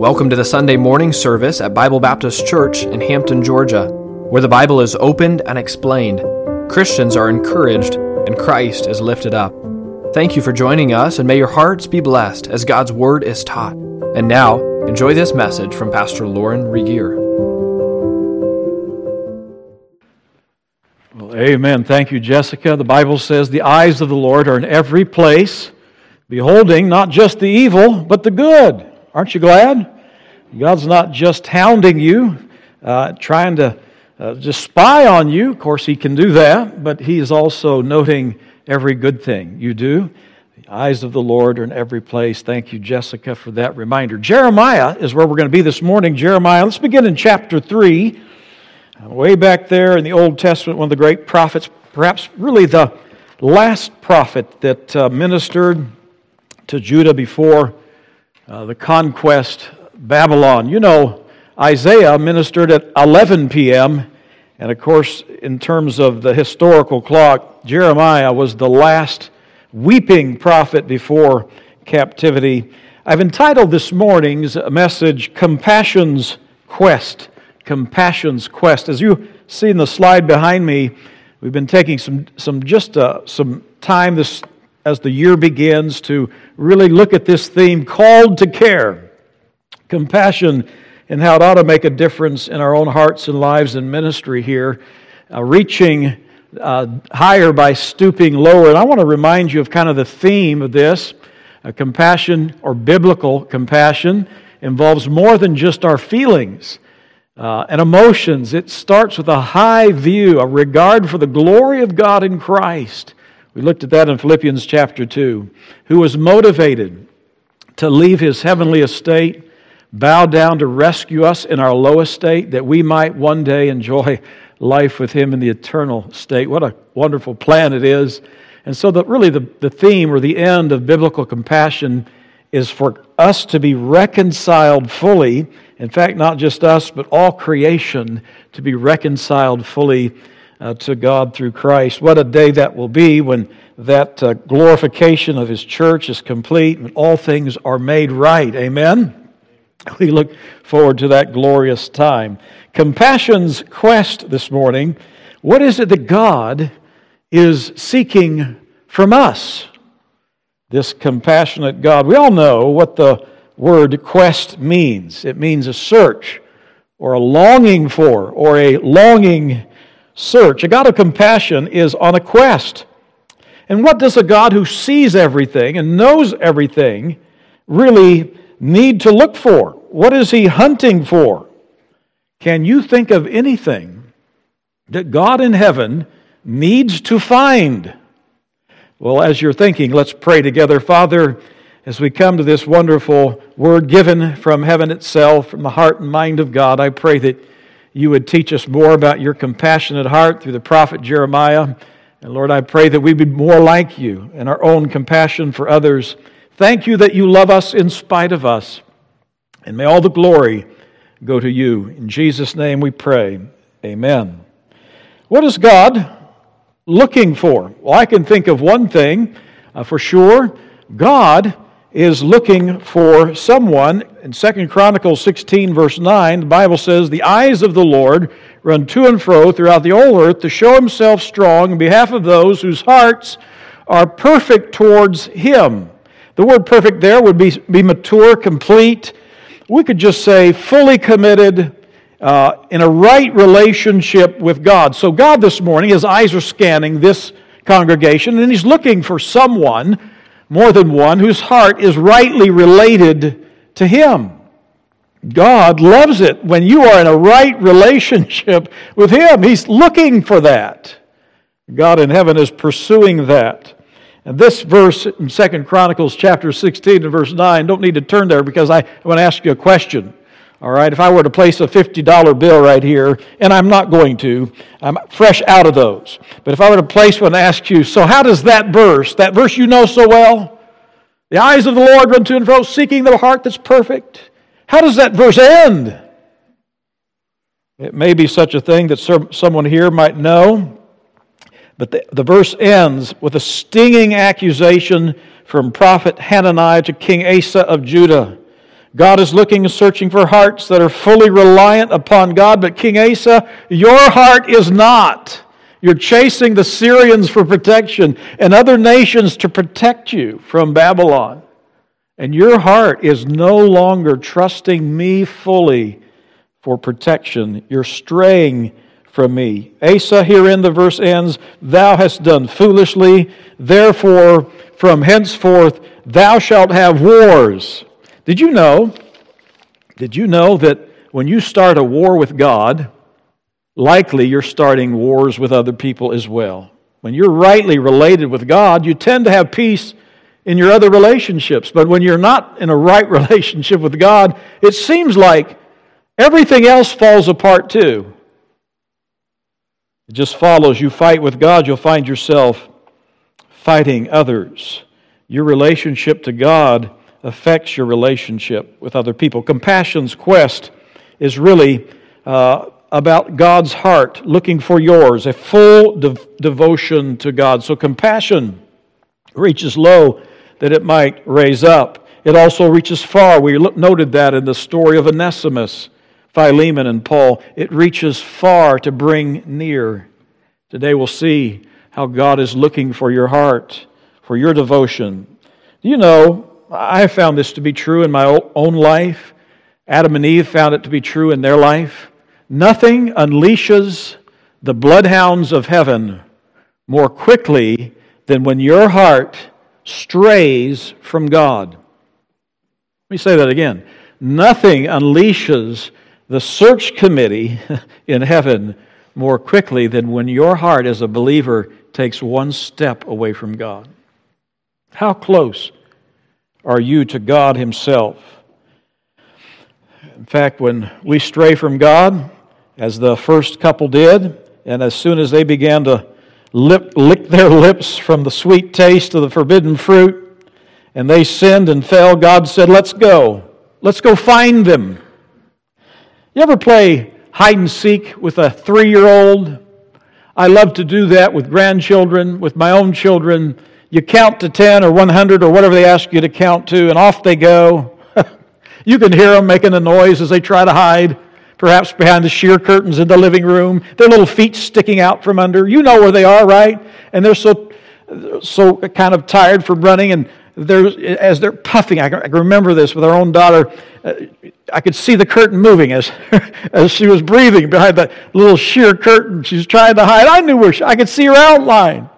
Welcome to the Sunday morning service at Bible Baptist Church in Hampton, Georgia, where the Bible is opened and explained. Christians are encouraged and Christ is lifted up. Thank you for joining us, and may your hearts be blessed as God's Word is taught. And now, enjoy this message from Pastor Lauren Regier. Well, amen. Thank you, Jessica. The Bible says the eyes of the Lord are in every place, beholding not just the evil, but the good. Aren't you glad? God's not just hounding you, uh, trying to uh, just spy on you. Of course, He can do that, but He is also noting every good thing you do. The eyes of the Lord are in every place. Thank you, Jessica, for that reminder. Jeremiah is where we're going to be this morning. Jeremiah, let's begin in chapter 3. Uh, way back there in the Old Testament, one of the great prophets, perhaps really the last prophet that uh, ministered to Judah before uh, the conquest Babylon. You know, Isaiah ministered at 11 p.m., and of course, in terms of the historical clock, Jeremiah was the last weeping prophet before captivity. I've entitled this morning's message, Compassion's Quest. Compassion's Quest. As you see in the slide behind me, we've been taking some, some just uh, some time this as the year begins to really look at this theme called to care, compassion, and how it ought to make a difference in our own hearts and lives and ministry here, uh, reaching uh, higher by stooping lower. And I want to remind you of kind of the theme of this. Uh, compassion or biblical compassion involves more than just our feelings. Uh, and emotions. It starts with a high view, a regard for the glory of God in Christ, we looked at that in Philippians chapter 2. Who was motivated to leave his heavenly estate, bow down to rescue us in our low estate, that we might one day enjoy life with him in the eternal state. What a wonderful plan it is. And so, the, really, the, the theme or the end of biblical compassion is for us to be reconciled fully. In fact, not just us, but all creation to be reconciled fully uh, to God through Christ. What a day that will be when that uh, glorification of His church is complete and all things are made right. Amen? We look forward to that glorious time. Compassion's quest this morning what is it that God is seeking from us? This compassionate God. We all know what the word quest means it means a search or a longing for or a longing search. A God of compassion is on a quest. And what does a God who sees everything and knows everything really need to look for? What is he hunting for? Can you think of anything that God in heaven needs to find? Well, as you're thinking, let's pray together. Father, as we come to this wonderful word given from heaven itself, from the heart and mind of God, I pray that you would teach us more about your compassionate heart through the prophet Jeremiah. And Lord, I pray that we be more like you in our own compassion for others. Thank you that you love us in spite of us. And may all the glory go to you. In Jesus' name we pray. Amen. What is God looking for? Well, I can think of one thing uh, for sure. God is looking for someone. In 2 Chronicles 16, verse 9, the Bible says, The eyes of the Lord run to and fro throughout the whole earth to show himself strong in behalf of those whose hearts are perfect towards him. The word perfect there would be, be mature, complete. We could just say fully committed uh, in a right relationship with God. So, God this morning, his eyes are scanning this congregation, and he's looking for someone more than one, whose heart is rightly related to Him. God loves it when you are in a right relationship with Him. He's looking for that. God in heaven is pursuing that. And this verse in Second Chronicles chapter 16 and verse 9, don't need to turn there because I want to ask you a question. All right, if I were to place a $50 bill right here, and I'm not going to, I'm fresh out of those. But if I were to place one and ask you, so how does that verse, that verse you know so well, the eyes of the Lord run to and fro, seeking the heart that's perfect, how does that verse end? It may be such a thing that someone here might know, but the, the verse ends with a stinging accusation from prophet Hananiah to King Asa of Judah. God is looking and searching for hearts that are fully reliant upon God. But King Asa, your heart is not. You're chasing the Syrians for protection and other nations to protect you from Babylon. And your heart is no longer trusting me fully for protection. You're straying from me. Asa, herein the verse ends Thou hast done foolishly, therefore from henceforth thou shalt have wars. Did you know? Did you know that when you start a war with God, likely you're starting wars with other people as well? When you're rightly related with God, you tend to have peace in your other relationships. But when you're not in a right relationship with God, it seems like everything else falls apart too. It just follows. You fight with God, you'll find yourself fighting others. Your relationship to God affects your relationship with other people. Compassion's quest is really uh, about God's heart, looking for yours, a full de- devotion to God. So compassion reaches low that it might raise up. It also reaches far. We noted that in the story of Onesimus, Philemon, and Paul. It reaches far to bring near. Today we'll see how God is looking for your heart, for your devotion. You know, I have found this to be true in my own life. Adam and Eve found it to be true in their life. Nothing unleashes the bloodhounds of heaven more quickly than when your heart strays from God. Let me say that again. Nothing unleashes the search committee in heaven more quickly than when your heart as a believer takes one step away from God. How close are you to God Himself? In fact, when we stray from God, as the first couple did, and as soon as they began to lip, lick their lips from the sweet taste of the forbidden fruit, and they sinned and fell, God said, Let's go. Let's go find them. You ever play hide and seek with a three year old? I love to do that with grandchildren, with my own children. You count to 10 or 100 or whatever they ask you to count to, and off they go. you can hear them making a noise as they try to hide perhaps behind the sheer curtains in the living room, their little feet sticking out from under. You know where they are, right? And they're so, so kind of tired from running, and they're, as they're puffing, I can remember this with our own daughter. Uh, I could see the curtain moving as, as she was breathing behind the little sheer curtain. She's trying to hide. I knew where she, I could see her outline.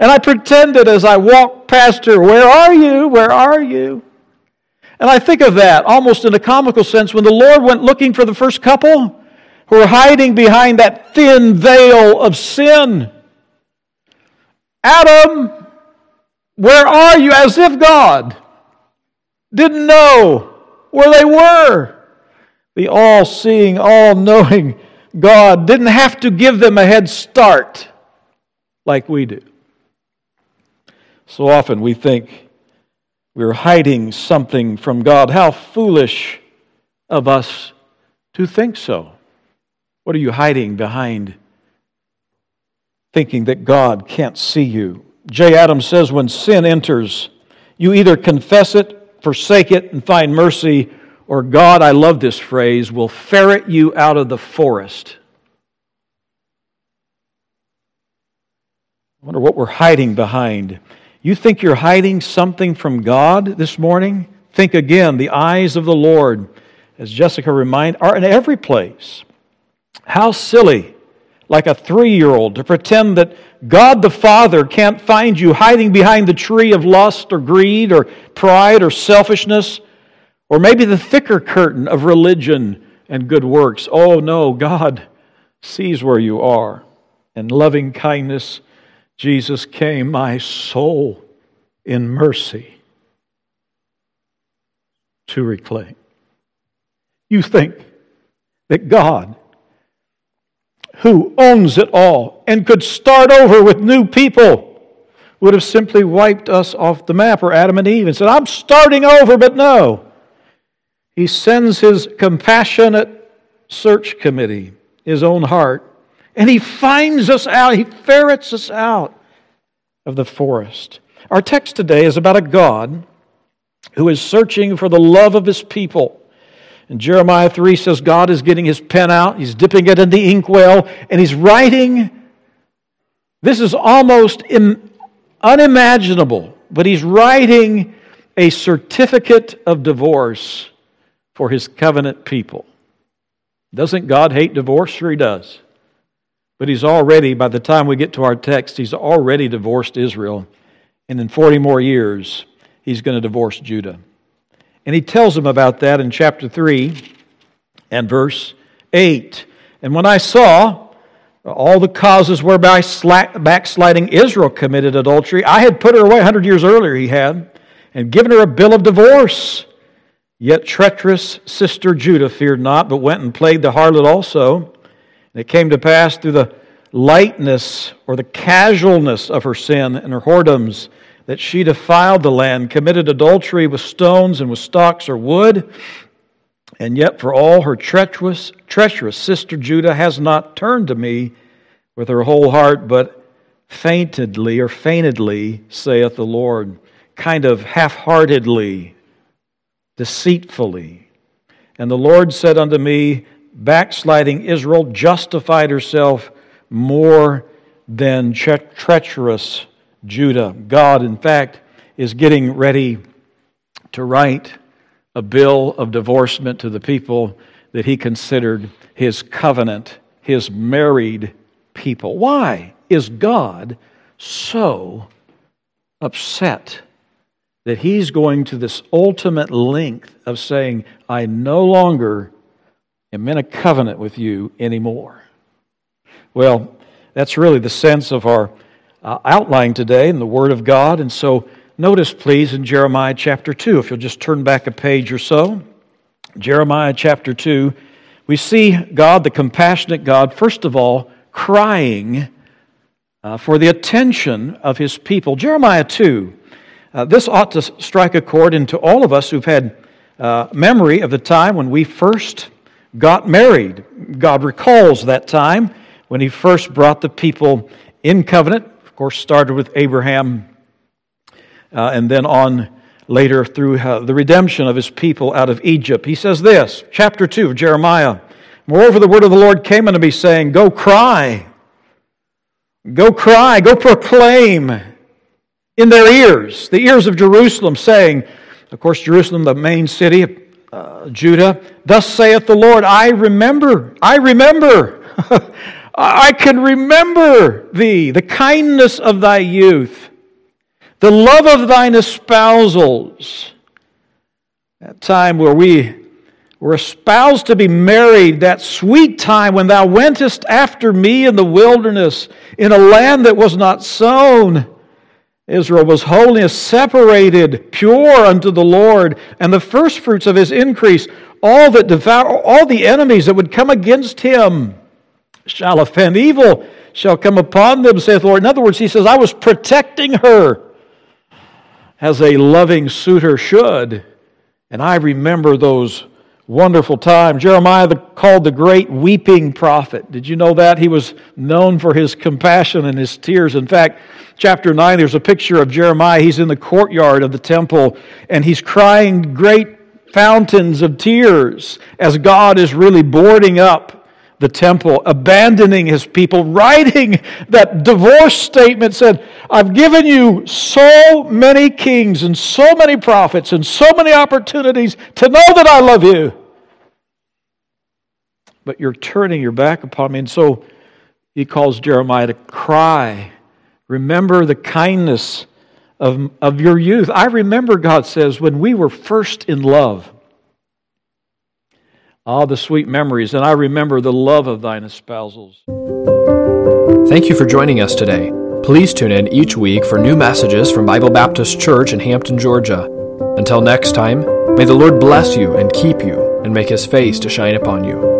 And I pretended as I walked past her, Where are you? Where are you? And I think of that almost in a comical sense when the Lord went looking for the first couple who were hiding behind that thin veil of sin. Adam, where are you? As if God didn't know where they were. The all seeing, all knowing God didn't have to give them a head start like we do. So often we think we're hiding something from God. How foolish of us to think so. What are you hiding behind thinking that God can't see you? Jay Adams says when sin enters, you either confess it, forsake it, and find mercy, or God, I love this phrase, will ferret you out of the forest. I wonder what we're hiding behind. You think you're hiding something from God this morning? Think again. The eyes of the Lord, as Jessica reminded, are in every place. How silly, like a three year old, to pretend that God the Father can't find you hiding behind the tree of lust or greed or pride or selfishness, or maybe the thicker curtain of religion and good works. Oh no, God sees where you are. And loving kindness Jesus came, my soul in mercy to reclaim. You think that God, who owns it all and could start over with new people, would have simply wiped us off the map, or Adam and Eve, and said, I'm starting over, but no. He sends his compassionate search committee, his own heart, and he finds us out, he ferrets us out of the forest. Our text today is about a God who is searching for the love of his people. And Jeremiah 3 says God is getting his pen out, he's dipping it in the inkwell, and he's writing. This is almost unimaginable, but he's writing a certificate of divorce for his covenant people. Doesn't God hate divorce? Sure, he does. But he's already, by the time we get to our text, he's already divorced Israel. And in 40 more years, he's going to divorce Judah. And he tells them about that in chapter 3 and verse 8. And when I saw all the causes whereby backsliding Israel committed adultery, I had put her away 100 years earlier, he had, and given her a bill of divorce. Yet treacherous sister Judah feared not, but went and played the harlot also. And it came to pass through the lightness or the casualness of her sin and her whoredoms that she defiled the land, committed adultery with stones and with stocks or wood. And yet, for all her treacherous, treacherous sister Judah has not turned to me with her whole heart, but faintedly or feignedly, saith the Lord, kind of half heartedly, deceitfully. And the Lord said unto me, Backsliding Israel justified herself more than treacherous Judah. God, in fact, is getting ready to write a bill of divorcement to the people that he considered his covenant, his married people. Why is God so upset that he's going to this ultimate length of saying, I no longer am in a covenant with you anymore? Well, that's really the sense of our uh, outline today in the Word of God. And so notice, please, in Jeremiah chapter 2, if you'll just turn back a page or so. Jeremiah chapter 2, we see God, the compassionate God, first of all, crying uh, for the attention of his people. Jeremiah 2, uh, this ought to strike a chord into all of us who've had uh, memory of the time when we first got married. God recalls that time when he first brought the people in covenant of course, started with Abraham uh, and then on later through uh, the redemption of his people out of Egypt. He says this, chapter 2 of Jeremiah Moreover, the word of the Lord came unto me, saying, Go cry, go cry, go proclaim in their ears, the ears of Jerusalem, saying, Of course, Jerusalem, the main city of uh, Judah, thus saith the Lord, I remember, I remember. I can remember thee, the kindness of thy youth, the love of thine espousals. That time where we were espoused to be married, that sweet time when thou wentest after me in the wilderness, in a land that was not sown. Israel was holy, separated, pure unto the Lord, and the firstfruits of his increase, all that devour, all the enemies that would come against him shall offend. Evil shall come upon them, saith the Lord. In other words, he says, I was protecting her as a loving suitor should. And I remember those wonderful times. Jeremiah the, called the great weeping prophet. Did you know that? He was known for his compassion and his tears. In fact, chapter 9, there's a picture of Jeremiah. He's in the courtyard of the temple and he's crying great fountains of tears as God is really boarding up the temple, abandoning his people, writing that divorce statement said, I've given you so many kings and so many prophets and so many opportunities to know that I love you. But you're turning your back upon me. And so he calls Jeremiah to cry. Remember the kindness of, of your youth. I remember, God says, when we were first in love. Ah, the sweet memories, and I remember the love of thine espousals. Thank you for joining us today. Please tune in each week for new messages from Bible Baptist Church in Hampton, Georgia. Until next time, may the Lord bless you and keep you, and make his face to shine upon you.